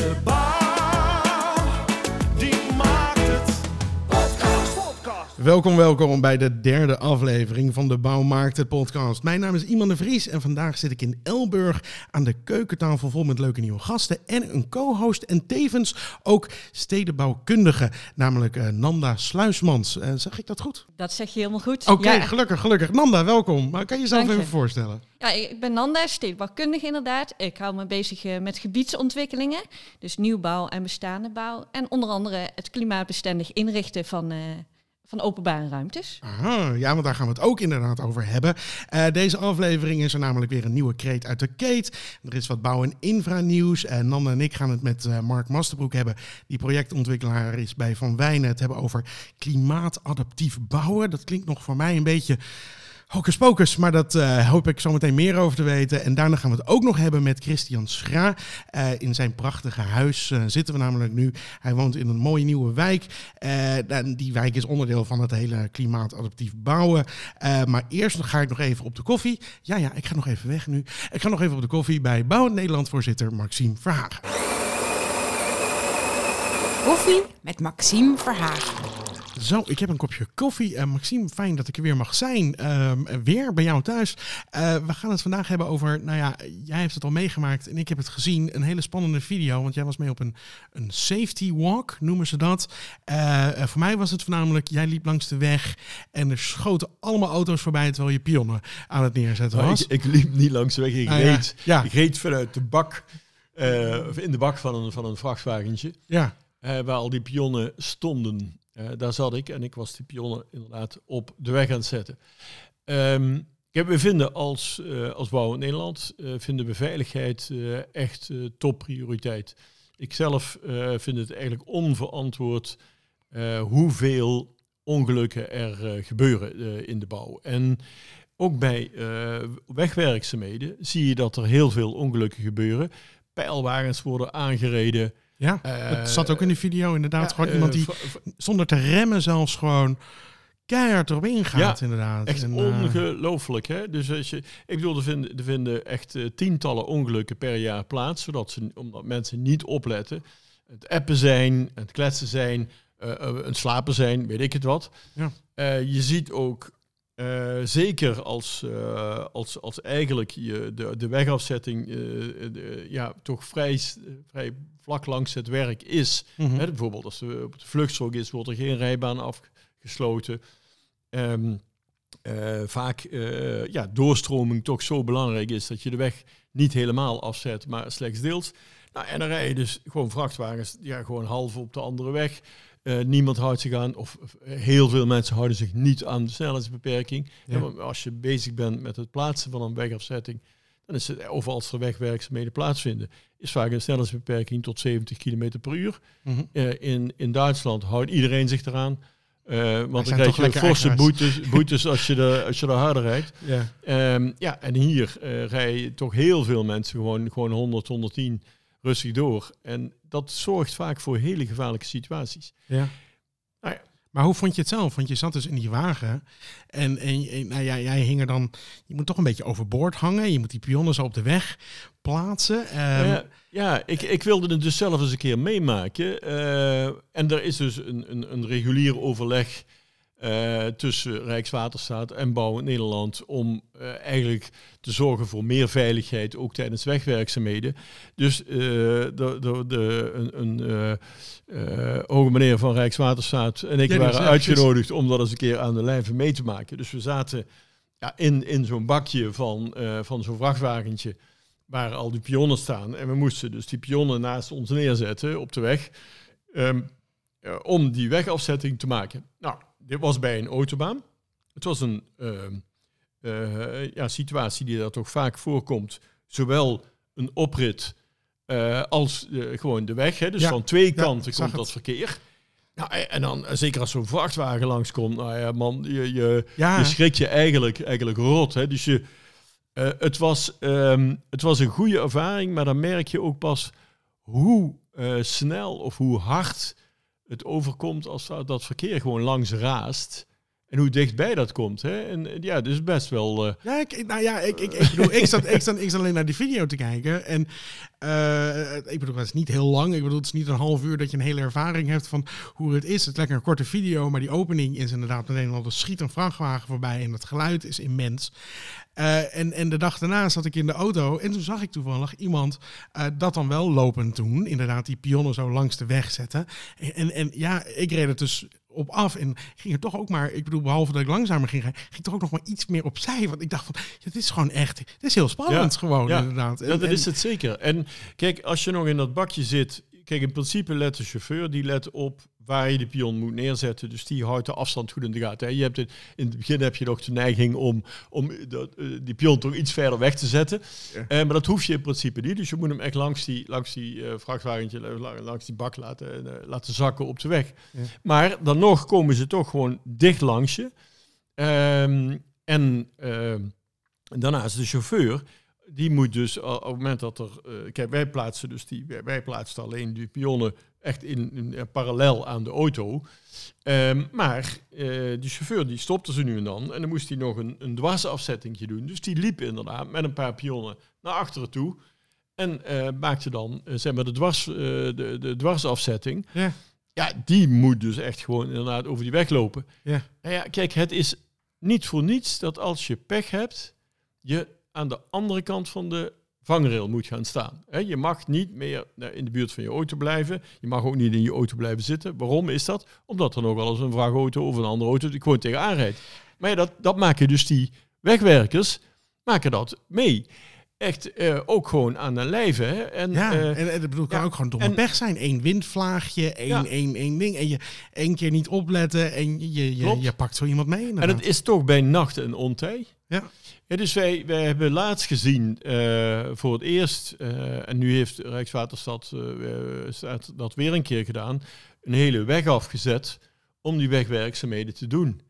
De bouw, Welkom, welkom bij de derde aflevering van de Bouwmarkt, het podcast. Mijn naam is Iman de Vries en vandaag zit ik in Elburg aan de keukentafel vol met leuke nieuwe gasten en een co-host en tevens ook stedenbouwkundige, namelijk eh, Nanda Sluismans. Eh, zeg ik dat goed? Dat zeg je helemaal goed. Oké, ja. gelukkig, gelukkig. Nanda, welkom. Maar kan je jezelf je. even voorstellen? ja, ik ben Nanda, stedenbouwkundige inderdaad. Ik hou me bezig eh, met gebiedsontwikkelingen, dus nieuwbouw en bestaande bouw. En onder andere het klimaatbestendig inrichten van, van openbare ruimtes. Aha, ja, want daar gaan we het ook inderdaad over hebben. Eh, deze aflevering is er namelijk weer een nieuwe kreet uit de keet. Er is wat bouw- en infra-nieuws. En Nanda en ik gaan het met eh, Mark Masterbroek hebben, die projectontwikkelaar is bij Van Wijnen. Het hebben over klimaatadaptief bouwen. Dat klinkt nog voor mij een beetje hocus pocus, maar dat eh, hoop ik zo meteen meer over te weten. En daarna gaan we het ook nog hebben met Christian Schra. Eh, in zijn prachtige huis eh, zitten we namelijk nu. Hij woont in een mooie nieuwe wijk. Die wijk is onderdeel van het hele klimaatadaptief bouwen. Maar eerst ga ik nog even op de koffie. Ja, ja, ik ga nog even weg nu. Ik ga nog even op de koffie bij Bouwend Nederland voorzitter Maxime Verhagen. Koffie met Maxime Verhagen. Zo, ik heb een kopje koffie. Eh, Maxime, fijn dat ik er weer mag zijn. Ehm, weer bij jou thuis. Eh, we gaan het vandaag hebben over, nou ja, jij hebt het al meegemaakt en ik heb het gezien. Een hele spannende video, want jij was mee op een, een safety walk, noemen ze dat. Eh, voor mij was het voornamelijk, jij liep langs de weg en er schoten allemaal auto's voorbij terwijl je pionnen aan het neerzetten Nou, was. ik, ik liep niet langs de weg, ik Ah, reed, Ja. ik reed vanuit de bak, of in de bak van een, van een vrachtwagentje, Ja, waar al die pionnen stonden. Eh, daar zat ik en ik was die pionnen inderdaad op de weg aan het zetten. Ehm, we vinden als, eh als Bouw in Nederland, eh, vinden we veiligheid echt topprioriteit. Ik zelf vind het eigenlijk onverantwoord hoeveel ongelukken er gebeuren in de bouw. En ook bij wegwerkzaamheden zie je dat er heel veel ongelukken gebeuren. Pijlwagens worden aangereden. Ja. Eh, het zat ook in de video inderdaad. Gewoon eh, iemand die zonder te remmen zelfs gewoon keihard erop ingaat Ja, inderdaad. Echt En, eh, ongelooflijk. Hè? Dus als je, ik bedoel, er vinden, er vinden echt eh, tientallen ongelukken per jaar plaats, zodat ze, omdat mensen niet opletten. Het appen zijn, het kletsen zijn, eh eh, een slapen zijn, weet ik het wat. Ja. Eh, je ziet ook, eh, zeker als, eh, als, als eigenlijk je de, de wegafzetting eh, de- ja, toch vrij, vrij vlak langs het werk is. mhm. Hè, bijvoorbeeld als er op de vluchtstrook is, wordt er geen rijbaan afgesloten. Ehm, eh, vaak ja, doorstroming toch zo belangrijk is dat je de weg niet helemaal afzet, maar slechts deels. Nou, en dan rij je dus gewoon vrachtwagens, ja, gewoon half op de andere weg. Eh, niemand houdt zich aan, of of heel veel mensen houden zich niet aan de snelheidsbeperking. Ja. Als je bezig bent met het plaatsen van een wegafzetting, dan is het, of als er wegwerkzaamheden plaatsvinden, is vaak een snelheidsbeperking tot 70 km per uur. Mhm. Eh, in, in Duitsland houdt iedereen zich eraan. Eh, want dan krijg je forse boetes, boetes als, je de, als je er harder rijdt. Ja. Ehm, ja, en hier eh rijden toch heel veel mensen gewoon, gewoon 100, 110 rustig door. En dat zorgt vaak voor hele gevaarlijke situaties. Ja. Nou ja. Maar hoe vond je het zelf? Want je zat dus in die wagen en, en, en nou ja, jij hing er dan... Je moet toch een beetje overboord hangen. Je moet die pionnen zo op de weg plaatsen. Ehm, ja, ja ik, ik wilde het dus zelf eens een keer meemaken. Eh, en er is dus een, een, een regulier overleg eh, tussen Rijkswaterstaat en Bouw in Nederland om eh, eigenlijk te zorgen voor meer veiligheid, ook tijdens wegwerkzaamheden. Dus eh, de, de, de, een, een hoge meneer van Rijkswaterstaat en ik Ja, waren uitgenodigd om dat eens een keer aan de lijve mee te maken. Dus we zaten ja, in, in zo'n bakje van, van zo'n vrachtwagentje waar al die pionnen staan. En we moesten dus die pionnen naast ons neerzetten op de weg. ehm, eh, om die wegafzetting te maken. Nou, dit was bij een autobaan. Het was een ehm, eh, ja, situatie die daar toch vaak voorkomt. Zowel een oprit eh, als eh, gewoon de weg. Hè. Dus Ja, van twee kanten komt dat het. verkeer. Nou, en- dan, zeker als zo'n vrachtwagen langskomt, nou ja, man, je, je, ja, je schrikt je eigenlijk, eigenlijk rot. Hè? Dus je, het, was, ehm, het was een goede ervaring, maar dan merk je ook pas hoe snel of hoe hard het overkomt als dat, verkeer gewoon langs raast. En hoe dichtbij dat komt. Hè? En eh, ja, dus best wel... eh, Ja, ik, nou ja, ik, ik, ik bedoel, ik zat, ik, zat, alleen naar die video te kijken. En eh, ik bedoel, het is niet heel lang. Ik bedoel, het is niet een half uur dat je een hele ervaring hebt van hoe het is. Het is lekker een korte video, maar die opening is inderdaad meteen al. Er schiet een vrachtwagen voorbij en het geluid is immens. Eh, en, en de dag daarna zat ik in de auto en toen zag ik toevallig iemand eh, dat dan wel lopend doen. Inderdaad, die pionnen zo langs de weg zetten. En, en, ja, ik reed er dus op af en ging er toch ook maar, ik bedoel, behalve dat ik langzamer ging, ging toch ook nog maar iets meer opzij. Want ik dacht van, dit is gewoon echt, dit is heel spannend Ja, gewoon ja. inderdaad. En- Ja, dat en- is het zeker. En kijk, als je nog in dat bakje zit... Kijk, in principe let de chauffeur, die let op waar je de pion moet neerzetten. Dus die houdt de afstand goed in de gaten. hè. Je hebt het, in het begin heb je nog de neiging om, om dat, eh, die pion toch iets verder weg te zetten. Ja. Eh, maar dat hoef je in principe niet. Dus je moet hem echt langs die, langs die eh, vrachtwagentje, la- langs die bak laten, laten zakken op de weg. Ja. Maar dan nog komen ze toch gewoon dicht langs je. Ehm, en ehm, daarnaast de chauffeur, die moet dus op het moment dat er... eh, kijk, wij plaatsen dus die... Wij plaatsen alleen die pionnen echt in, in, eh, parallel aan de auto. Ehm, maar eh, de chauffeur die stopte ze nu en dan. En dan moest hij nog een, een dwarsafzettingje doen. Dus die liep inderdaad met een paar pionnen naar achteren toe. En eh, maakte dan zeg maar de, dwars, de, de dwarsafzetting. Ja. Ja, die moet dus echt gewoon inderdaad over die weg lopen. Ja. Nou ja, kijk, het is niet voor niets dat als je pech hebt, je aan de andere kant van de vangrail moet gaan staan. Je mag niet meer eh, in de buurt van je auto blijven. Je mag ook niet in je auto blijven zitten. Waarom is dat? Omdat er nog wel eens een vrachtauto of een andere auto die gewoon tegenaan rijdt. Maar ja, dat, dat maken dus die wegwerkers, maken dat mee. Echt eh, ook gewoon aan de lijve. Hè? En, Ja, eh, en, en het bedoel, kan ja, ook gewoon domme en- pech zijn. Eén windvlaagje, één, Ja. één, één ding. En je één keer niet opletten en je, je, je, pakt zo iemand mee. En het is toch bij nacht en ontij. Ja. Ja, dus wij, wij hebben laatst gezien eh, voor het eerst, eh, en nu heeft Rijkswaterstaat eh, dat weer een keer gedaan, een hele weg afgezet om die wegwerkzaamheden te doen.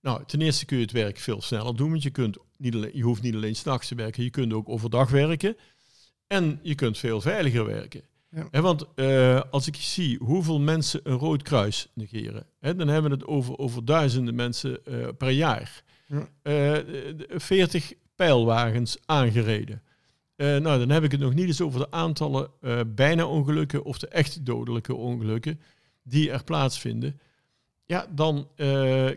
Nou, ten eerste kun je het werk veel sneller doen, want je, kunt niet alleen, je hoeft niet alleen s'nachts te werken, je kunt ook overdag werken en je kunt veel veiliger werken. Ja. Want als ik zie hoeveel mensen een rood kruis negeren, dan hebben we het over, over duizenden mensen per jaar. Ja. Eh, 40 pijlwagens aangereden. Eh, nou, dan heb ik het nog niet eens over de aantallen eh, bijna ongelukken of de echt dodelijke ongelukken die er plaatsvinden. Ja, dan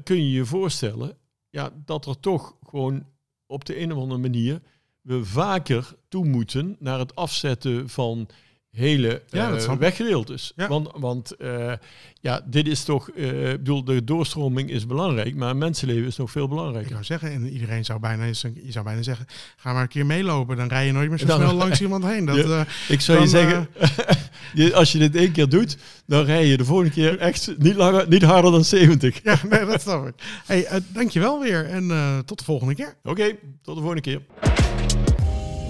kun je je voorstellen ja, dat er toch gewoon op de een of andere manier we vaker toe moeten naar het afzetten van hele Ja, dat eh, snap ik. weggedeeltes. Ja. Want, want eh, ja, dit is toch, eh, ik bedoel, de doorstroming is belangrijk, maar mensenleven is nog veel Ik belangrijker. zou zeggen, en iedereen zou bijna, je zou bijna zeggen, ga maar een keer meelopen. Dan rij je nooit meer zo Dan- snel langs iemand heen. Dat, Ja. Ik zou je zeggen, als je dit één keer doet, dan rij je de volgende keer echt niet, langer, niet harder dan 70. ja, nee, dat snap ik. Hey, dankjewel weer en tot de volgende keer. Oké, tot de volgende keer.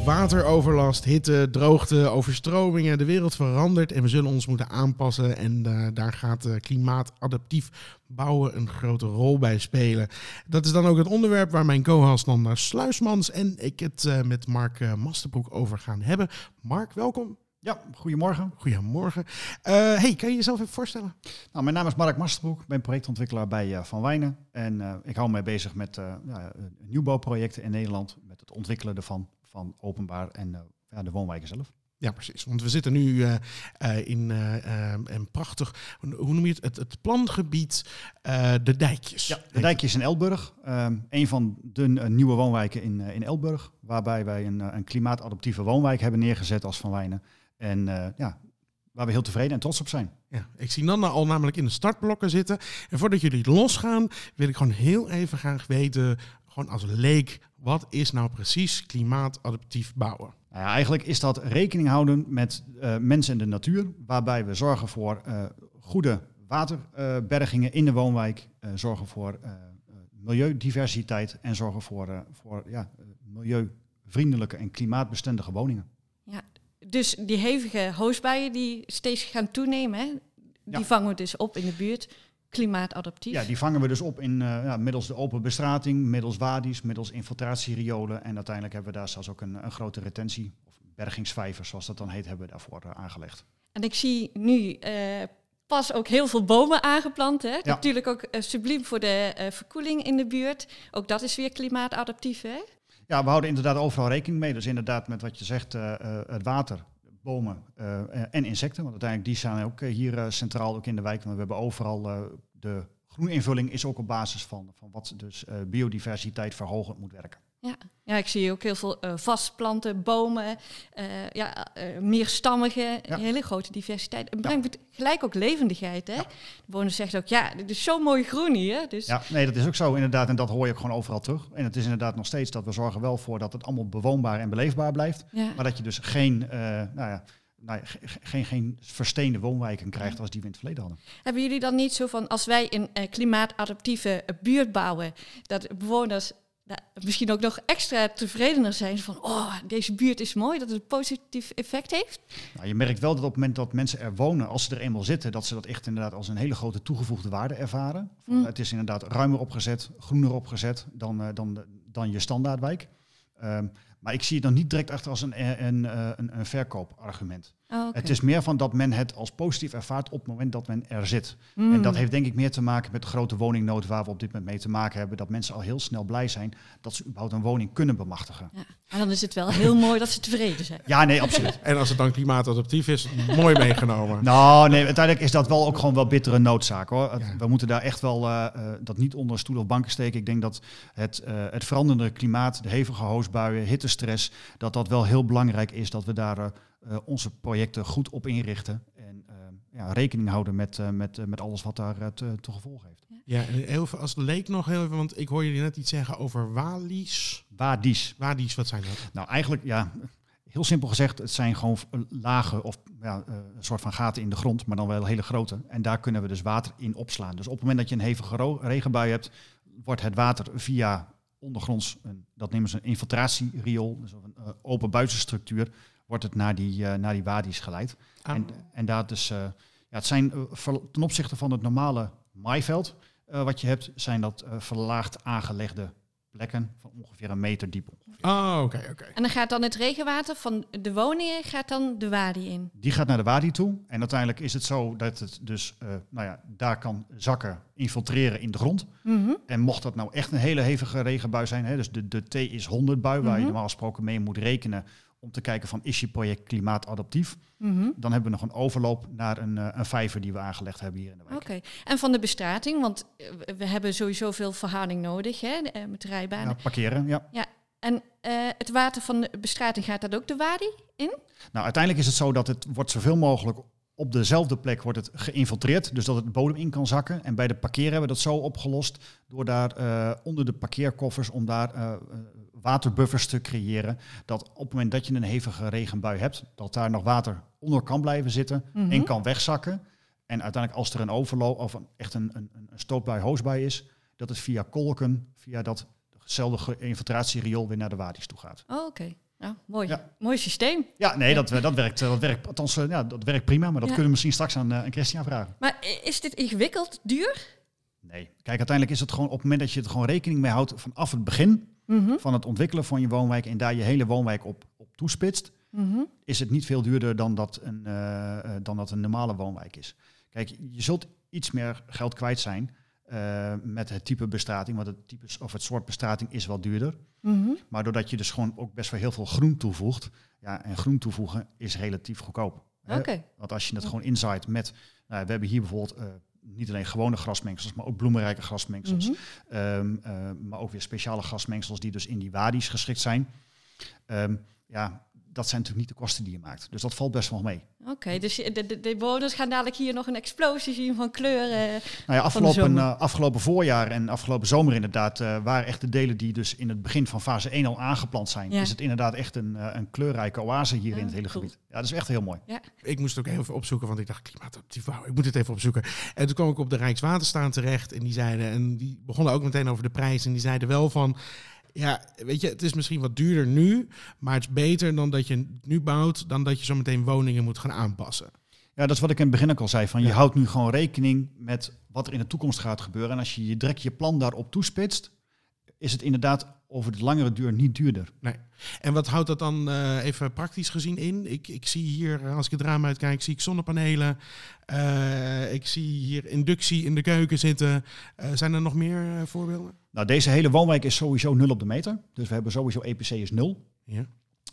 Wateroverlast, hitte, droogte, overstromingen. De wereld verandert en we zullen ons moeten aanpassen. En eh, daar gaat eh, klimaatadaptief bouwen een grote rol bij spelen. Dat is dan ook het onderwerp waar mijn co-host Nanda Sluismans en ik het eh, met Mark Masterbroek over gaan hebben. Mark, welkom. Ja, goedemorgen. Goedemorgen. Hey, kan je jezelf even voorstellen? Nou, mijn naam is Mark Masterbroek, ik ben projectontwikkelaar bij Van Wijnen. En ik hou mij bezig met ja, nieuwbouwprojecten in Nederland, met het ontwikkelen ervan, van openbaar en eh, de woonwijken zelf. Ja, precies. Want we zitten nu eh, eh, in eh, een prachtig, hoe noem je het? Het, het plangebied De Dijkjes. Ja, de dijkjes in Elburg, ehm, een van de nieuwe woonwijken in, in Elburg, waarbij wij een, een klimaatadaptieve woonwijk hebben neergezet als Van Wijnen. En ja, waar we heel tevreden en trots op zijn. Ja, ik zie Nanda al namelijk in de startblokken zitten. En voordat jullie losgaan, wil ik gewoon heel even graag weten, gewoon als leek, wat is nou precies klimaatadaptief bouwen? Nou ja, eigenlijk is dat rekening houden met eh, mensen en de natuur, waarbij we zorgen voor eh, goede waterbergingen in de woonwijk, eh, zorgen voor eh, eh, milieudiversiteit en zorgen voor, eh, voor ja, eh, milieuvriendelijke en klimaatbestendige woningen. Dus die hevige hoosbuien die steeds gaan toenemen, hè, die Ja. vangen we dus op in de buurt. Klimaatadaptief. Ja, die vangen we dus op in, eh, ja, middels de open bestrating, middels wadi's, middels infiltratieriolen en uiteindelijk hebben we daar zelfs ook een, een grote retentie, of bergingsvijver zoals dat dan heet, hebben we daarvoor eh, aangelegd. En ik zie nu eh, pas ook heel veel bomen aangeplant. Hè? Ja. Natuurlijk ook subliem voor de verkoeling in de buurt. Ook dat is weer klimaatadaptief. Hè? Ja, we houden inderdaad overal rekening mee. Dus inderdaad met wat je zegt, het water, bomen eh, eh, en insecten. Want uiteindelijk die staan ook eh, hier centraal ook in de wijk. Want we hebben overal de groeninvulling is ook op basis van, van wat dus biodiversiteit verhogend moet werken. Ja. ja, ik zie ook heel veel eh, vastplanten, bomen, eh, ja, eh, meerstammige, Ja. hele grote diversiteit. En brengt gelijk ook levendigheid. Hè? De bewoners zeggen ook, ja, dit is zo mooi groen hier. Dus Ja, nee, dat is ook zo inderdaad. En dat hoor je ook gewoon overal terug. En het is inderdaad nog steeds dat we zorgen wel voor dat het allemaal bewoonbaar en beleefbaar blijft. ja. Maar dat je dus geen, nou ja, nou ja, ge- ge- geen, geen versteende woonwijken krijgt als die we in het verleden hadden. Hebben jullie dan niet zo van, als wij een klimaatadaptieve buurt bouwen, dat bewoners nou, misschien ook nog extra tevredener zijn van, oh, deze buurt is mooi, dat het een positief effect heeft? Nou, je merkt wel dat op het moment dat mensen er wonen, als ze er eenmaal zitten, dat ze dat echt inderdaad als een hele grote toegevoegde waarde ervaren. Mm. Het is inderdaad ruimer opgezet, groener opgezet dan, eh, dan, dan je standaardwijk. Ehm, maar ik zie het dan niet direct achter als een, eh, een, eh, een, een verkoopargument. Oh, oké. Het is meer van dat men het als positief ervaart op het moment dat men er zit. Mm. En dat heeft denk ik meer te maken met de grote woningnood waar we op dit moment mee te maken hebben. Dat mensen al heel snel blij zijn dat ze überhaupt een woning kunnen bemachtigen. Ja. Maar dan is het wel heel mooi dat ze tevreden zijn. Ja, nee, absoluut. En als het dan klimaatadaptief is, mooi meegenomen. Nou, nee, uiteindelijk is dat wel ook gewoon wel bittere noodzaak hoor. Ja. We moeten daar echt wel eh, eh, dat niet onder stoel of banken steken. Ik denk dat het, eh, het veranderende klimaat, de hevige hoosbuien, hittestress, dat dat wel heel belangrijk is dat we daar onze projecten goed op inrichten. En eh, ja, rekening houden met, eh, met, eh, met alles wat daar eh, te, te gevolg heeft. Ja, en heel veel, als het leek nog heel even, want ik hoor jullie net iets zeggen over walies. Wadies. Wadies, wat zijn dat? Nou, eigenlijk, ja, heel simpel gezegd, het zijn gewoon lagen of ja, eh, een soort van gaten in de grond, maar dan wel hele grote. En daar kunnen we dus water in opslaan. Dus op het moment dat je een hevige regenbui hebt, wordt het water via ondergronds, een, dat nemen ze een infiltratieriool, dus een eh, open buizenstructuur, wordt het naar die, eh, naar die wadi's geleid. Ah, En, en daar dus, eh, ja, het zijn eh, ten opzichte van het normale maaiveld eh, wat je hebt, zijn dat eh, verlaagd aangelegde plekken van ongeveer een meter diep. Oh, oké, oké. En dan gaat dan het regenwater van de woningen gaat dan de wadi in. Die gaat naar de wadi toe. En uiteindelijk is het zo dat het dus eh, nou ja, daar kan zakken, infiltreren in de grond. Mhm. En mocht dat nou echt een hele hevige regenbui zijn, hè, dus de, de T is 100 bui, waar je Mhm. normaal gesproken mee moet rekenen om te kijken van is je project klimaatadaptief, Mhm. dan hebben we nog een overloop naar een, eh, een vijver die we aangelegd hebben hier in de wijk. Oké. En van de bestrating, want eh, we- hebben sowieso veel verhouding nodig hè, eh, met de rijbanen. Parkeren, ja. En eh, het water van de bestrating gaat dat ook de wadi in? Nou, uiteindelijk is het zo dat het wordt zoveel mogelijk op dezelfde plek wordt het geïnfiltreerd, dus dat het de bodem in kan zakken. En bij de parkeer hebben we dat zo opgelost door daar onder de parkeerkoffers om daar waterbuffers te creëren. Dat op het moment dat je een hevige regenbui hebt, dat daar nog water onder kan blijven zitten Mhm. en kan wegzakken. En uiteindelijk als er een overloop of een, echt een, een, een stootbui, hoosbui is, dat het via kolken, via datzelfde infiltratieriool weer naar de wadi's toe gaat. Oh, oké. Nou, mooi. Ja. Mooi systeem. Ja, nee, dat, dat, werkt, eh, dat werkt. Althans, eh, ja, dat werkt prima, maar dat Ja. kunnen we misschien straks aan, eh, aan Christian vragen. Maar eh, is dit ingewikkeld, duur? Nee. Kijk, uiteindelijk is het gewoon op het moment dat je er gewoon rekening mee houdt vanaf het begin Mhm. van het ontwikkelen van je woonwijk en daar je hele woonwijk op, op toespitst, Mhm. is het niet veel duurder dan dat, een, eh, eh, dan dat een normale woonwijk is. Kijk, je zult iets meer geld kwijt zijn eh, met het type bestrating, want het, type, of het soort bestrating is wat duurder. Mhm. Maar doordat je dus gewoon ook best wel heel veel groen toevoegt, ja, en groen toevoegen is relatief goedkoop. Want als je het gewoon inzaait met, nou, we hebben hier bijvoorbeeld niet alleen gewone grasmengsels, maar ook bloemenrijke grasmengsels. Mhm. Ehm, eh, maar ook weer speciale grasmengsels die dus in die wadi's geschikt zijn. Ehm, ja, dat zijn natuurlijk niet de kosten die je maakt. Dus dat valt best wel mee. Oké, dus de, de, de bewoners gaan dadelijk hier nog een explosie zien van kleuren. Nou ja, afgelopen, zomer. eh, afgelopen voorjaar en afgelopen zomer inderdaad eh, waren echt de delen die dus in het begin van fase 1 al aangeplant zijn. Ja. Is het inderdaad echt een, eh, een kleurrijke oase hier Ja, in het hele cool. gebied. Ja, dat is echt heel mooi. Ik moest het ook even opzoeken, want ik dacht klimaatadaptief, wauw, ik moet het even opzoeken. En toen kwam ik op de Rijkswaterstaat terecht en die zeiden, en die begonnen ook meteen over de prijs en die zeiden wel van, ja, weet je, het is misschien wat duurder nu, maar het is beter dan dat je het nu bouwt, dan dat je zo meteen woningen moet gaan aanpassen. Ja, dat is wat ik in het begin ook al zei. Van, Je houdt nu gewoon rekening met wat er in de toekomst gaat gebeuren. En als je je direct je plan daarop toespitst, is het inderdaad over de langere duur niet duurder. Nee. En wat houdt dat dan eh, even praktisch gezien in? Ik, ik zie hier, eh, als ik het raam uitkijk, zie ik zonnepanelen. Eh, ik zie hier inductie in de keuken zitten. Zijn er nog meer voorbeelden? Nou, deze hele woonwijk is sowieso nul op de meter. Dus we hebben sowieso EPC is nul. Ja.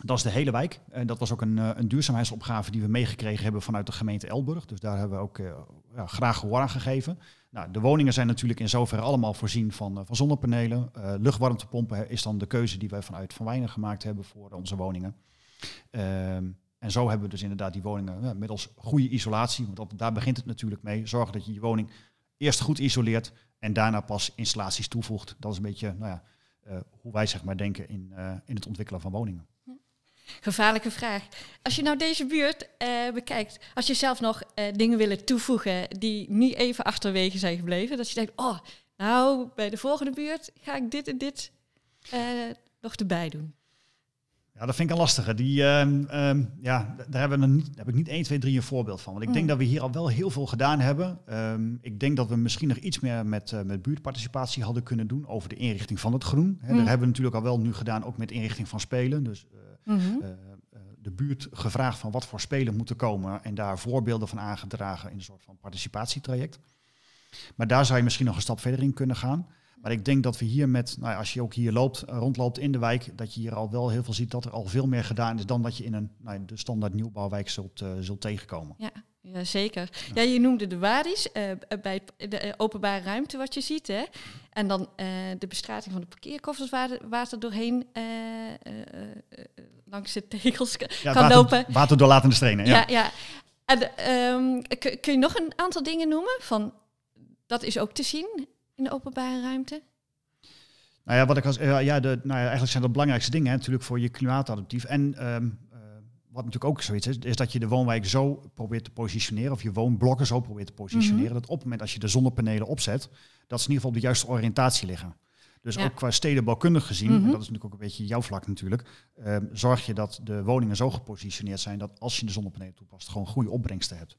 Dat is de hele wijk. En dat was ook een, eh, een duurzaamheidsopgave die we meegekregen hebben vanuit de gemeente Elburg. Dus daar hebben we ook eh, ja, graag gehoor aan gegeven. Nou, de woningen zijn natuurlijk in zoverre allemaal voorzien van, eh, van zonnepanelen. Eh, luchtwarmtepompen is dan de keuze die wij vanuit Van Wijnen gemaakt hebben voor onze woningen. Ehm, en zo hebben we dus inderdaad die woningen middels goede isolatie. Want daar begint het natuurlijk mee. Zorgen dat je je woning eerst goed isoleert en daarna pas installaties toevoegt. Dat is een beetje nou ja, hoe wij zeg maar, denken in, in het ontwikkelen van woningen. Gevaarlijke vraag. Als je nou deze buurt eh, bekijkt, als je zelf nog eh, dingen willen toevoegen die niet even achterwege zijn gebleven, dat je denkt, oh, nou, bij de volgende buurt ga ik dit en dit eh, nog erbij doen. Ja, dat vind ik een lastige. Die, ehm, ehm, ja, daar, hebben we niet, daar heb ik niet 1, 2, 3 een voorbeeld van. Want ik denk Mm. dat we hier al wel heel veel gedaan hebben. Ehm, ik denk dat we misschien nog iets meer met, eh, met buurtparticipatie hadden kunnen doen over de inrichting van het groen. Hè, Mm. Daar hebben we natuurlijk al wel nu gedaan, ook met inrichting van spelen. Dus eh, Mhm. eh, eh, de buurt gevraagd van wat voor spelen moeten komen en daar voorbeelden van aangedragen in een soort van participatietraject. Maar daar zou je misschien nog een stap verder in kunnen gaan. Maar ik denk dat we hier met, nou ja, als je ook hier loopt, eh, rondloopt in de wijk, dat je hier al wel heel veel ziet dat er al veel meer gedaan is dan dat je in een nou, ja, de standaard nieuwbouwwijk zult, eh, zult tegenkomen. Ja, zeker. Ja, je noemde de wadis eh, bij de openbare ruimte wat je ziet. Hè? En dan de bestrating van de parkeerkoffers waar de- water doorheen langs de tegels ka- Ja, kan water, lopen. Waterdoorlatende stenen. Ja. Ja, ja. En ehm, kun, kun je nog een aantal dingen noemen? Van, dat is ook te zien in de openbare ruimte. Nou ja, wat ik als, ja, de, nou ja, eigenlijk zijn dat de belangrijkste dingen hè, natuurlijk voor je klimaatadaptief. En ehm, eh, wat natuurlijk ook zoiets is, is dat je de woonwijk zo probeert te positioneren, of je woonblokken zo probeert te positioneren, Mhm. dat op het moment als je de zonnepanelen opzet, dat ze in ieder geval op de juiste oriëntatie liggen. Dus Ja. ook qua stedenbouwkundig gezien, Mhm. en dat is natuurlijk ook een beetje jouw vlak natuurlijk, ehm, zorg je dat de woningen zo gepositioneerd zijn dat als je de zonnepanelen toepast, gewoon goede opbrengsten hebt.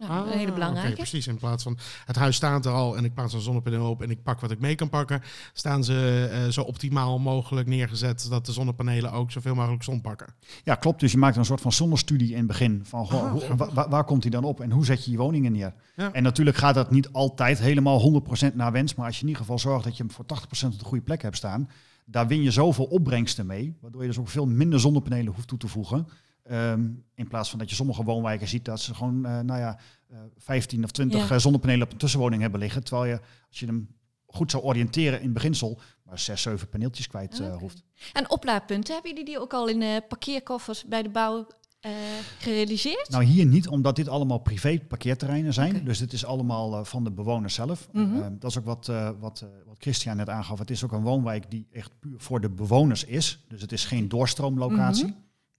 Ah, een hele belangrijke. oké, precies, in plaats van het huis staat er al en ik plaats een zonnepaneel op en ik pak wat ik mee kan pakken, staan ze eh, zo optimaal mogelijk neergezet dat de zonnepanelen ook zoveel mogelijk zon pakken. Ja, klopt. Dus je maakt een soort van zonnestudie in het begin. Van goh, Ah, hoe- grappig. wa- wa- waar komt hij dan op en hoe zet je je woningen neer? Ja. En natuurlijk gaat dat niet altijd helemaal 100% naar wens. Maar als je in ieder geval zorgt dat je hem voor 80% op de goede plek hebt staan. Daar win je zoveel opbrengsten mee. Waardoor je dus ook veel minder zonnepanelen hoeft toe te voegen. Ehm, in plaats van dat je sommige woonwijken ziet dat ze gewoon eh, nou ja, eh, 15 of 20 Ja. eh, zonnepanelen op een tussenwoning hebben liggen. Terwijl je, als je hem goed zou oriënteren in beginsel, maar 6, 7 paneeltjes kwijt eh, hoeft. En oplaadpunten, hebben jullie die ook al in eh, parkeerkoffers bij de bouw eh, gerealiseerd? Nou, hier niet, omdat dit allemaal privé parkeerterreinen zijn. Dus dit is allemaal eh, van de bewoners zelf. Mhm. Eh, dat is ook wat, eh, wat, eh, wat Christian net aangaf. Het is ook een woonwijk die echt puur voor de bewoners is. Dus het is geen doorstroomlocatie. Mhm.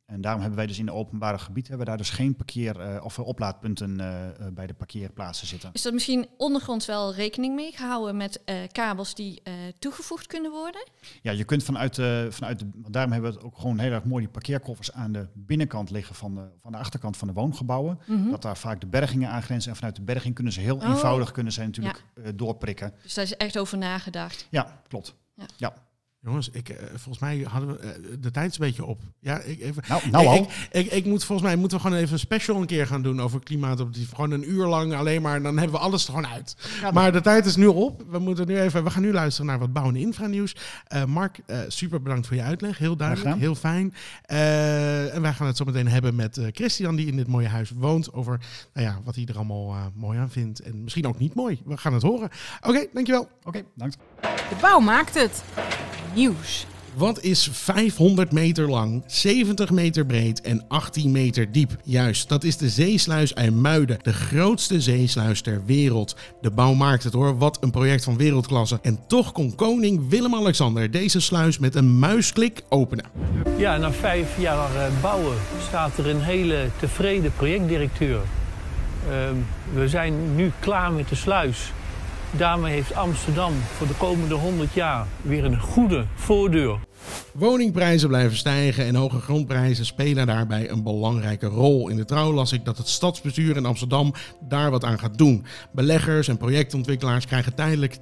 En daarom hebben wij dus in de openbare gebied hebben we daar dus geen parkeer- eh, of oplaadpunten eh, eh, bij de parkeerplaatsen zitten. Is er misschien ondergronds wel rekening mee gehouden met kabels die toegevoegd kunnen worden? Ja, je kunt vanuit de, vanuit de, want daarom hebben we het ook gewoon heel erg mooi die parkeerkoffers aan de binnenkant liggen van de, van de achterkant van de woongebouwen. Mhm. Dat daar vaak de bergingen aan grenzen. En vanuit de berging kunnen ze heel Oh. eenvoudig kunnen ze natuurlijk eh, doorprikken. Dus daar is echt over nagedacht. Ja, klopt. Jongens, ik, eh, volgens mij hadden we eh, de tijd is een beetje op. Ja, ik, even, Nou, nou ik, al. Ik, ik, ik moet volgens mij moeten we gewoon even een special een keer gaan doen over klimaatadaptief. Gewoon een uur lang alleen maar, dan hebben we alles er gewoon uit. Ja, maar de tijd is nu op. We moeten nu even, we gaan nu luisteren naar wat bouw- en infranieuws. Eh Mark, eh, super bedankt voor je uitleg. Heel duidelijk, heel fijn. Eh, en wij gaan het zo meteen hebben met eh, Christian, die in dit mooie huis woont. Over nou ja, wat hij er allemaal mooi aan vindt. En misschien ook niet mooi. We gaan het horen. Oké, dankjewel. Oké, dank. De bouw maakt het. Nieuws. Wat is 500 meter lang, 70 meter breed en 18 meter diep? Juist, dat is de zeesluis IJmuiden, de grootste zeesluis ter wereld. De bouw maakt het hoor, wat een project van wereldklasse. En toch kon koning Willem-Alexander deze sluis met een muisklik openen. Ja, na vijf jaar eh, bouwen staat er een hele tevreden projectdirecteur. Ehm, we zijn nu klaar met de sluis. Daarmee heeft Amsterdam voor de komende 100 jaar weer een goede voordeur Woningprijzen blijven stijgen en hoge grondprijzen spelen daarbij een belangrijke rol. In de trouw las ik dat het stadsbestuur in Amsterdam daar wat aan gaat doen. Beleggers en projectontwikkelaars krijgen tijdelijk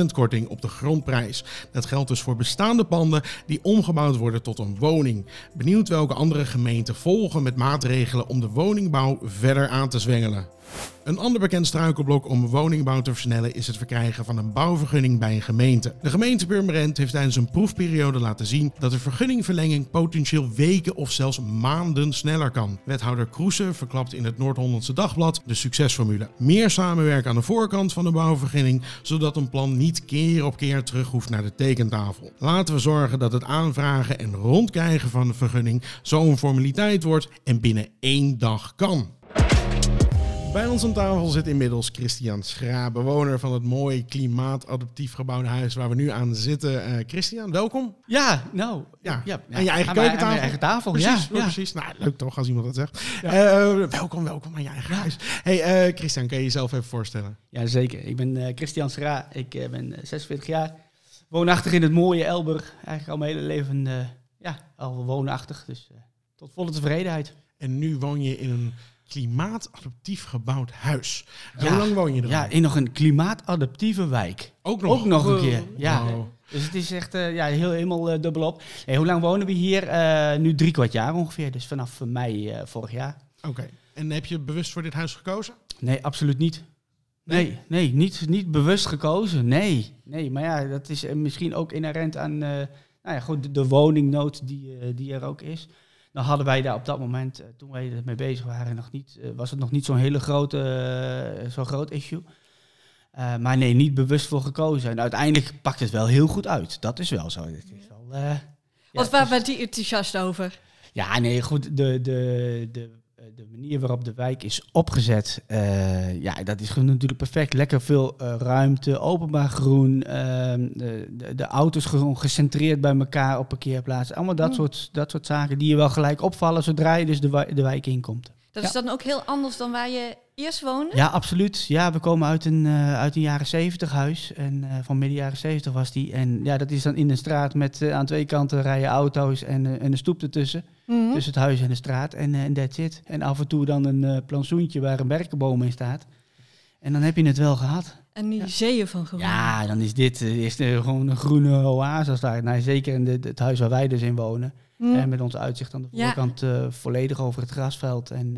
10% korting op de grondprijs. Dat geldt dus voor bestaande panden die omgebouwd worden tot een woning. Benieuwd welke andere gemeenten volgen met maatregelen om de woningbouw verder aan te zwengelen. Een ander bekend struikelblok om woningbouw te versnellen is het verkrijgen van een bouwvergunning bij een gemeente. De gemeente Purmerend heeft tijdens een proefperiode laten zien dat de vergunningverlenging potentieel weken of zelfs maanden sneller kan. Wethouder Kroese verklapt in het Noord-Hollandse Dagblad de succesformule. Meer samenwerken aan de voorkant van de bouwvergunning, zodat een plan niet keer op keer terug hoeft naar de tekentafel. Laten we zorgen dat het aanvragen en rondkrijgen van de vergunning zo'n formaliteit wordt en binnen één dag kan. Bij ons aan tafel zit inmiddels Christian Schra, bewoner van het mooi klimaatadaptief gebouwde huis waar we nu aan zitten. Eh, Christian, welkom. Ja, nou. Ja, ja, aan je eigen Aan keukentafel. mijn eigen tafel, Precies, ja. ja. precies. Nou, leuk toch als iemand dat zegt. Eh, welkom, welkom aan je eigen huis. Hey, eh, Christian, kan je jezelf even voorstellen? Ja, zeker. Ik ben Christian Schra. Ik ben eh, 46 jaar. Woonachtig in het mooie Elburg. Eigenlijk al mijn hele leven ja, al woonachtig. Dus tot volle tevredenheid. En nu woon je in een klimaatadaptief gebouwd huis. Ja. Hoe lang woon je er? Ja, in nog een klimaatadaptieve wijk. ook nog. Ook nog een keer. Ja. Wow. Dus het is echt eh, ja, heel, helemaal eh, dubbelop. Hey, hoe lang wonen we hier? Eh, nu drie kwart jaar ongeveer. Dus vanaf mei vorig jaar. Oké. En heb je bewust voor dit huis gekozen? Nee, absoluut niet. Nee, nee, niet, niet bewust gekozen. Nee, nee. Maar ja, dat is misschien ook inherent aan nou ja, goed, de, de woningnood die, die er ook is. Dan hadden wij daar op dat moment, eh, toen wij ermee bezig waren, nog niet, eh, was het nog niet zo'n hele grote, eh, zo'n groot issue. Maar nee, niet bewust voor gekozen. En uiteindelijk pakt het wel heel goed uit. Dat is wel zo. Het is wel, ja, Wat waar is- bent die enthousiast over? ja, nee, goed. De, de, de, de manier waarop de wijk is opgezet, eh, ja, dat is gewoon natuurlijk perfect. Lekker veel eh, ruimte, openbaar groen, ehm, de, de, de auto's gewoon gecentreerd bij elkaar op parkeerplaatsen. Allemaal dat, Mm. soort, dat soort zaken die je wel gelijk opvallen zodra je dus de, wijk- de wijk inkomt. Dat is dan ook heel anders dan waar je eerst woonde? Ja, absoluut. Ja, we komen uit een, eh, uit een jaren zeventig huis. En eh, van midden jaren zeventig was die. En ja, dat is dan in een straat met eh, aan twee kanten rijden auto's en, en een stoep ertussen. Mhm. Tussen het huis en de straat. En en that's it. En af en toe dan een plantsoentje waar een berkenboom in staat. En dan heb je het wel gehad. En nu Ja. zeeën van gewoon. Ja, dan is dit is gewoon een groene oase als daar. Nou, zeker in de, het huis waar wij dus in wonen. Mhm. En met ons uitzicht aan de voorkant volledig over het grasveld. En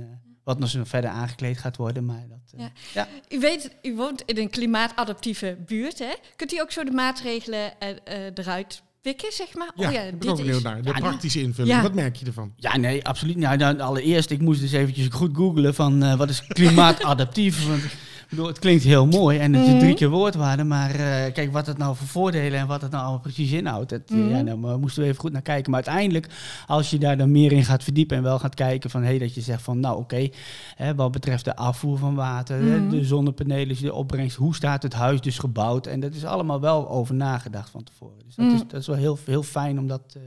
wat nog zo verder aangekleed gaat worden. Maar dat, eh, Ja. U weet, u woont in een klimaatadaptieve buurt, hè? Kunt u ook zo de maatregelen eh, eh, eruit pikken, zeg maar? Ja, oh ja, ik ben dit ook benieuwd is... naar. De Ja, die- praktische invulling. Ja. Wat merk je ervan? Ja, nee, absoluut niet. Nou, dan allereerst, ik moest dus eventjes goed googlen van eh, wat is klimaatadaptief. Want bedoel, het klinkt heel mooi en het is Mhm. drie keer woordwaarde. Maar eh, kijk, wat het nou voor voordelen en wat het nou allemaal precies inhoudt. Dat, eh, Mhm. ja, daar mo- moesten we even goed naar kijken. Maar uiteindelijk, als je daar dan meer in gaat verdiepen en wel gaat kijken van... Hey, dat je zegt van, nou oké, hè, wat betreft de afvoer van water, hè, Mhm. de zonnepanelen, de opbrengst. Hoe staat het huis dus gebouwd? En dat is allemaal wel over nagedacht van tevoren. Dus dat, Mhm. is, dat is wel heel, heel fijn om dat, eh,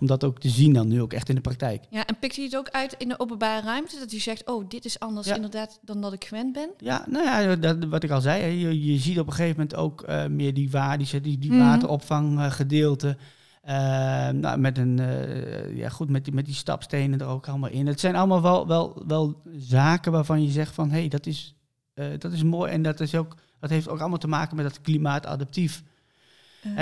om dat ook te zien dan nu ook echt in de praktijk. Ja, en pikt u het ook uit in de openbare ruimte? Dat u zegt, oh, dit is anders Ja. inderdaad dan dat ik gewend ben? Ja, nou ja, dat, wat ik al zei, hè, je, je ziet op een gegeven moment ook eh, meer die, die, die, Mhm. wateropvanggedeelte. Eh, nou, met, een, eh, ja, goed, met, die, met die stapstenen er ook allemaal in. Het zijn allemaal wel, wel, wel zaken waarvan je zegt van hé, hey, dat, is, eh, dat is mooi. En dat, is ook, dat heeft ook allemaal te maken met dat klimaatadaptief.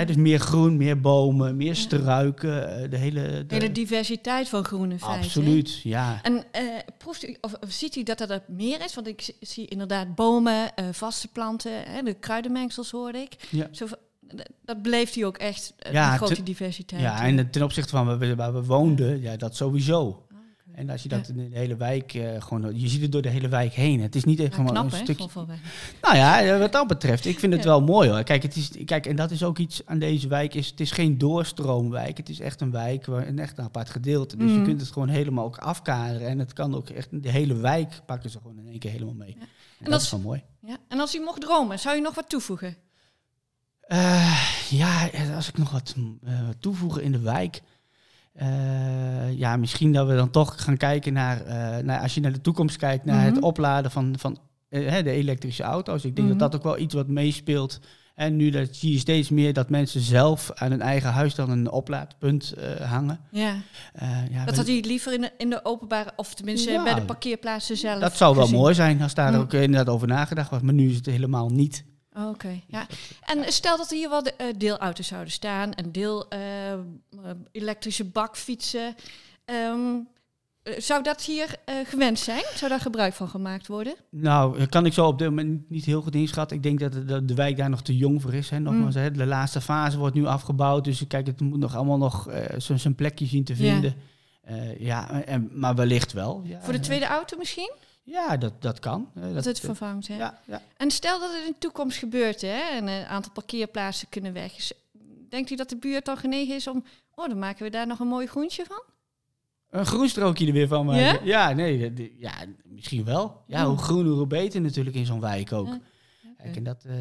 Dus meer groen, meer bomen, meer struiken. eh, de hele, de, De hele diversiteit van groen in feite. hè? Absoluut, ja. En eh, proeft u, of, of ziet u dat er meer is? Want ik zie- inderdaad bomen, eh, vaste planten, hè, de kruidenmengsels hoorde ik. Ja. Zo, dat- beleeft u ook echt, Ja, die grote te- diversiteit. Ja, en ten opzichte van waar we, waar we woonden, ja, dat sowieso. En als je dat in de hele wijk eh, gewoon, je ziet het door de hele wijk heen. Het is niet echt gewoon knap, een weg. Nou ja, eh, wat dat betreft, ik vind het wel mooi hoor. Kijk, het is, kijk, en dat is ook iets aan deze wijk. Is, het is geen doorstroomwijk. Het is echt een wijk, waar een echt een apart gedeelte. Dus je kunt het gewoon helemaal ook afkaderen. En het kan ook echt, de hele wijk pakken ze gewoon in één keer helemaal mee. En, dat, dat is is- wel mooi. Ja. En als u mocht dromen, zou u nog wat toevoegen? Eh, ja, als ik nog wat eh, toevoegen in de wijk. Eh, ja, misschien dat we dan toch gaan kijken naar, eh, naar als je naar de toekomst kijkt, naar Mhm. het opladen van, van eh, de elektrische auto's. Ik denk Mhm. dat dat ook wel iets wat meespeelt. En nu dat, zie je steeds meer dat mensen zelf aan hun eigen huis dan een oplaadpunt hangen. Ja. Ja, Dat had hij liever in de, in de openbare, of tenminste Ja. bij de parkeerplaatsen zelf. dat zou wel mooi zijn als daar ook inderdaad over nagedacht wordt. Maar nu is het helemaal niet. Oh, Oké, ja. En stel dat er hier wel de, eh, deelauto's zouden staan en deel eh, eh, elektrische bakfietsen. Ehm, eh, zou dat hier eh, gewenst zijn? Zou daar gebruik van gemaakt worden? Nou, kan ik zo op dit moment niet heel goed inschatten. Ik denk dat de, de, de wijk daar nog te jong voor is. Hè. Nogmaals, Mm. hè, de laatste fase wordt nu afgebouwd. Dus kijk, het moet nog allemaal nog zijn plekje zien te vinden. Ja, en, maar wellicht wel. Ja, Voor de tweede auto misschien? Ja, dat, dat kan. Eh, Dat het eh, vervangt, hè? ja, ja. En stel dat het in de toekomst gebeurt, hè? En een aantal parkeerplaatsen kunnen weg. Denkt u dat de buurt dan genegen is om... Oh, dan maken we daar nog een mooi groentje van? Een groenstrookje er weer van maken. Ja? Ja, nee, ja, misschien wel. Ja, Ja. hoe groener, hoe beter natuurlijk in zo'n wijk ook. Ja. En dat, eh,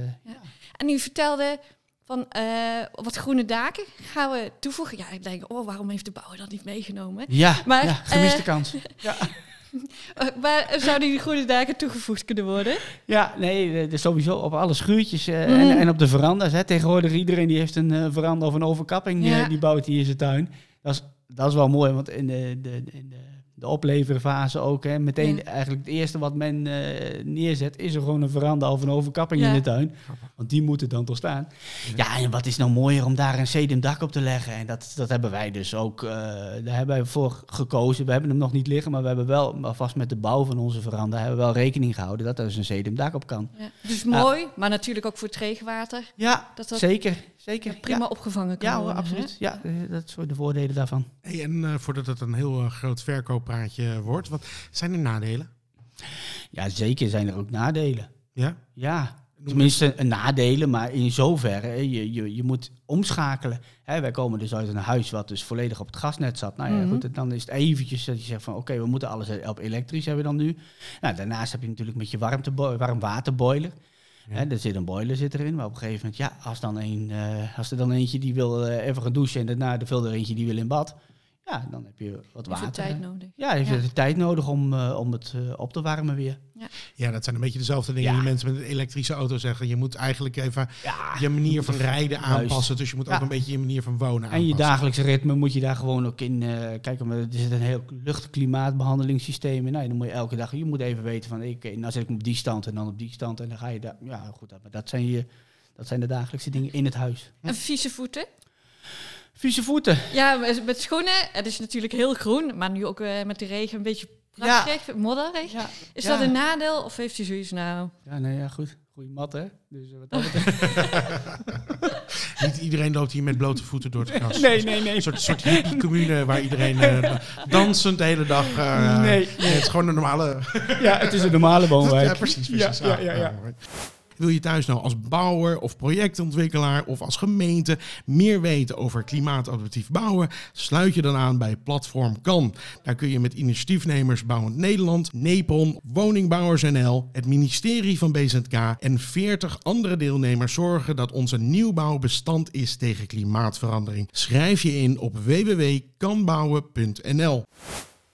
En u vertelde van eh, wat groene daken gaan we toevoegen. Ja, ik denk, oh, waarom heeft de bouwer dat niet meegenomen? ja, Maar, ja, gemiste eh, kans. Eh, maar zouden die groene daken toegevoegd kunnen worden? Ja, nee, eh, dus sowieso op alle schuurtjes eh, Mhm. en, en op de veranda's. Hè. Tegenwoordig iedereen die heeft een eh, veranda of een overkapping, eh, die bouwt die in zijn tuin. Dat is, dat is wel mooi, want in de, de, in de, de opleverfase ook, hè, meteen Ja. eigenlijk het eerste wat men eh, neerzet, is er gewoon een veranda of een overkapping Ja. in de tuin. Want die moeten dan toch staan. Ja, en wat is nou mooier om daar een sedumdak op te leggen? En dat, dat hebben wij dus ook, eh, daar hebben wij voor gekozen. We hebben hem nog niet liggen, maar we hebben wel, alvast met de bouw van onze veranda, hebben we wel rekening gehouden dat er dus een sedumdak op kan. Ja. Dus mooi, maar natuurlijk ook voor het regenwater. Ja, Dat dat zeker. zeker. prima ja. opgevangen kan Ja, hoor, worden. absoluut. Ja, eh, dat zijn de voordelen daarvan. Hey, en eh, voordat het een heel groot verkooppraatje wordt, wat zijn er nadelen? Ja, zeker zijn er ook nadelen. Ja? Ja, tenminste een nadelen, maar in zoverre, hè, je, je, je moet omschakelen. Hè, wij komen dus uit een huis wat dus volledig op het gasnet zat. Nou ja, Mhm. goed, dan is het eventjes dat je zegt van oké, we moeten alles op elektrisch hebben dan nu. Nou, daarnaast heb je natuurlijk met je warmtebo- warmwaterboiler. Ja. Hè, er zit een boiler zit erin, maar op een gegeven moment, ja, als, dan een, eh, als er dan eentje die wil eh, even gaan douchen en daarna er veel er eentje die wil in bad, ja, dan heb je wat Even water. tijd nodig. Ja, heeft Ja. de tijd nodig om, eh, om het eh, op te warmen weer. Ja, dat zijn een beetje dezelfde dingen Ja. die mensen met een elektrische auto zeggen. Je moet eigenlijk even Ja, je manier van rijden Juist. aanpassen. Dus je moet ook Ja. een beetje je manier van wonen En je aanpassen. dagelijkse ritme moet je daar gewoon ook in. eh kijk, maar er zit een heel lucht-klimaatbehandelingssysteem in. Nou, dan moet je elke dag. Je moet even weten van, oké, nou zit ik op die stand en dan op die stand. En dan ga je daar. Ja, goed, maar dat zijn, je, dat zijn de dagelijkse dingen in het huis. En vieze voeten? Vieze voeten. Ja, met schoenen. Het is natuurlijk heel groen, maar nu ook eh, met de regen een beetje Ja. prachtig, modderig. Ja, Is ja. dat een nadeel of heeft u zoiets nou? ja nee, ja, goed. Goeie mat, hè? Dus eh, wat dat. Niet iedereen loopt hier met blote voeten door het gras. nee, nee, nee. Een soort, soort hippie commune waar iedereen eh, dansend de hele dag... eh, Nee, Het is gewoon een normale... Ja, het is een normale woonwijk. Ja, precies. precies. Ja, ja, Ah, ja, ja. Wil je thuis nou als bouwer of projectontwikkelaar of als gemeente meer weten over klimaatadaptief bouwen? Sluit je dan aan bij Platform Kan. Daar kun je met initiatiefnemers Bouwend Nederland, Nepon, Woningbouwers NL, het ministerie van BZK en 40 andere deelnemers zorgen dat onze nieuwbouw bestand is tegen klimaatverandering. Schrijf je in op www.kanbouwen.nl.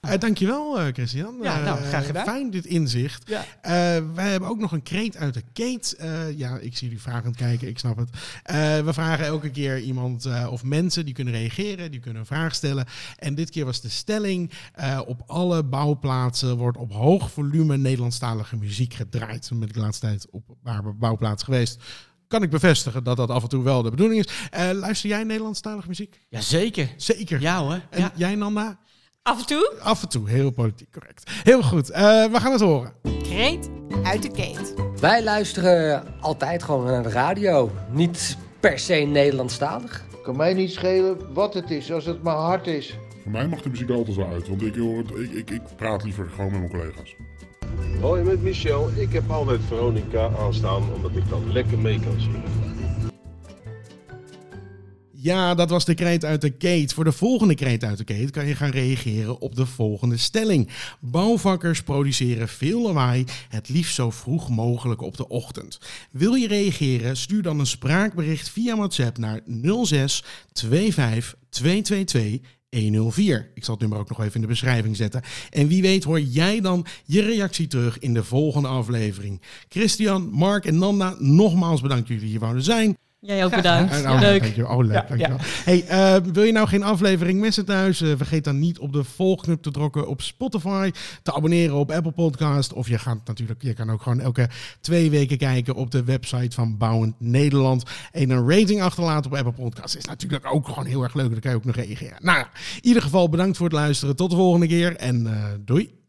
Eh, dankjewel, eh Christian. Ja, nou, Eh, graag gedaan. Fijn dit inzicht. Ja. Eh, wij hebben ook nog een kreet uit de keet. Eh, ja, ik zie jullie vragend kijken, ik snap het. Eh, we vragen elke keer iemand eh, of mensen die kunnen reageren, die kunnen een vraag stellen. En dit keer was de stelling: eh, op alle bouwplaatsen wordt op hoog volume Nederlandstalige muziek gedraaid. Toen ben ik de laatste tijd op een paar bouwplaatsen geweest. Kan ik bevestigen dat dat af en toe wel de bedoeling is. Eh, luister jij Nederlandstalige muziek? Jazeker. Zeker. Ja hoor. En Ja. jij, Nanda? Af en toe? Af en toe, heel politiek correct. Heel goed, eh, we gaan het horen. Kreet uit de keet. Wij luisteren altijd gewoon naar de radio. Niet per se Nederlandstalig. Kan mij niet schelen wat het is, als het maar hard is. Voor mij mag de muziek altijd wel uit, want ik, hoor het- ik, ik, ik praat liever gewoon met mijn collega's. Hoi, met Michel. Ik heb altijd Veronica aanstaan, omdat ik dan lekker mee kan zingen. Ja, dat was de kreet uit de keet. Voor de volgende kreet uit de keet kan je gaan reageren op de volgende stelling. Bouwvakkers produceren veel lawaai, het liefst zo vroeg mogelijk op de ochtend. Wil je reageren? Stuur dan een spraakbericht via WhatsApp naar 06 25 222 104. Ik zal het nummer ook nog even in de beschrijving zetten. En wie weet hoor jij dan je reactie terug in de volgende aflevering. Christian, Mark en Nanda, nogmaals bedankt dat jullie hier wouden zijn. Jij ook bedankt. Oh, leuk. dankjewel. Oh, leuk. Ja, dankjewel. Hey, eh, wil je nou geen aflevering missen thuis? Eh, vergeet dan niet op de volgknop te drukken op Spotify, te abonneren op Apple Podcast. Of je gaat natuurlijk, je kan ook gewoon elke twee weken kijken op de website van Bouwend Nederland. En een rating achterlaten op Apple Podcast is natuurlijk ook gewoon heel erg leuk. Dan kan je ook nog reageren. Nou in ieder geval bedankt voor het luisteren. Tot de volgende keer en eh, doei.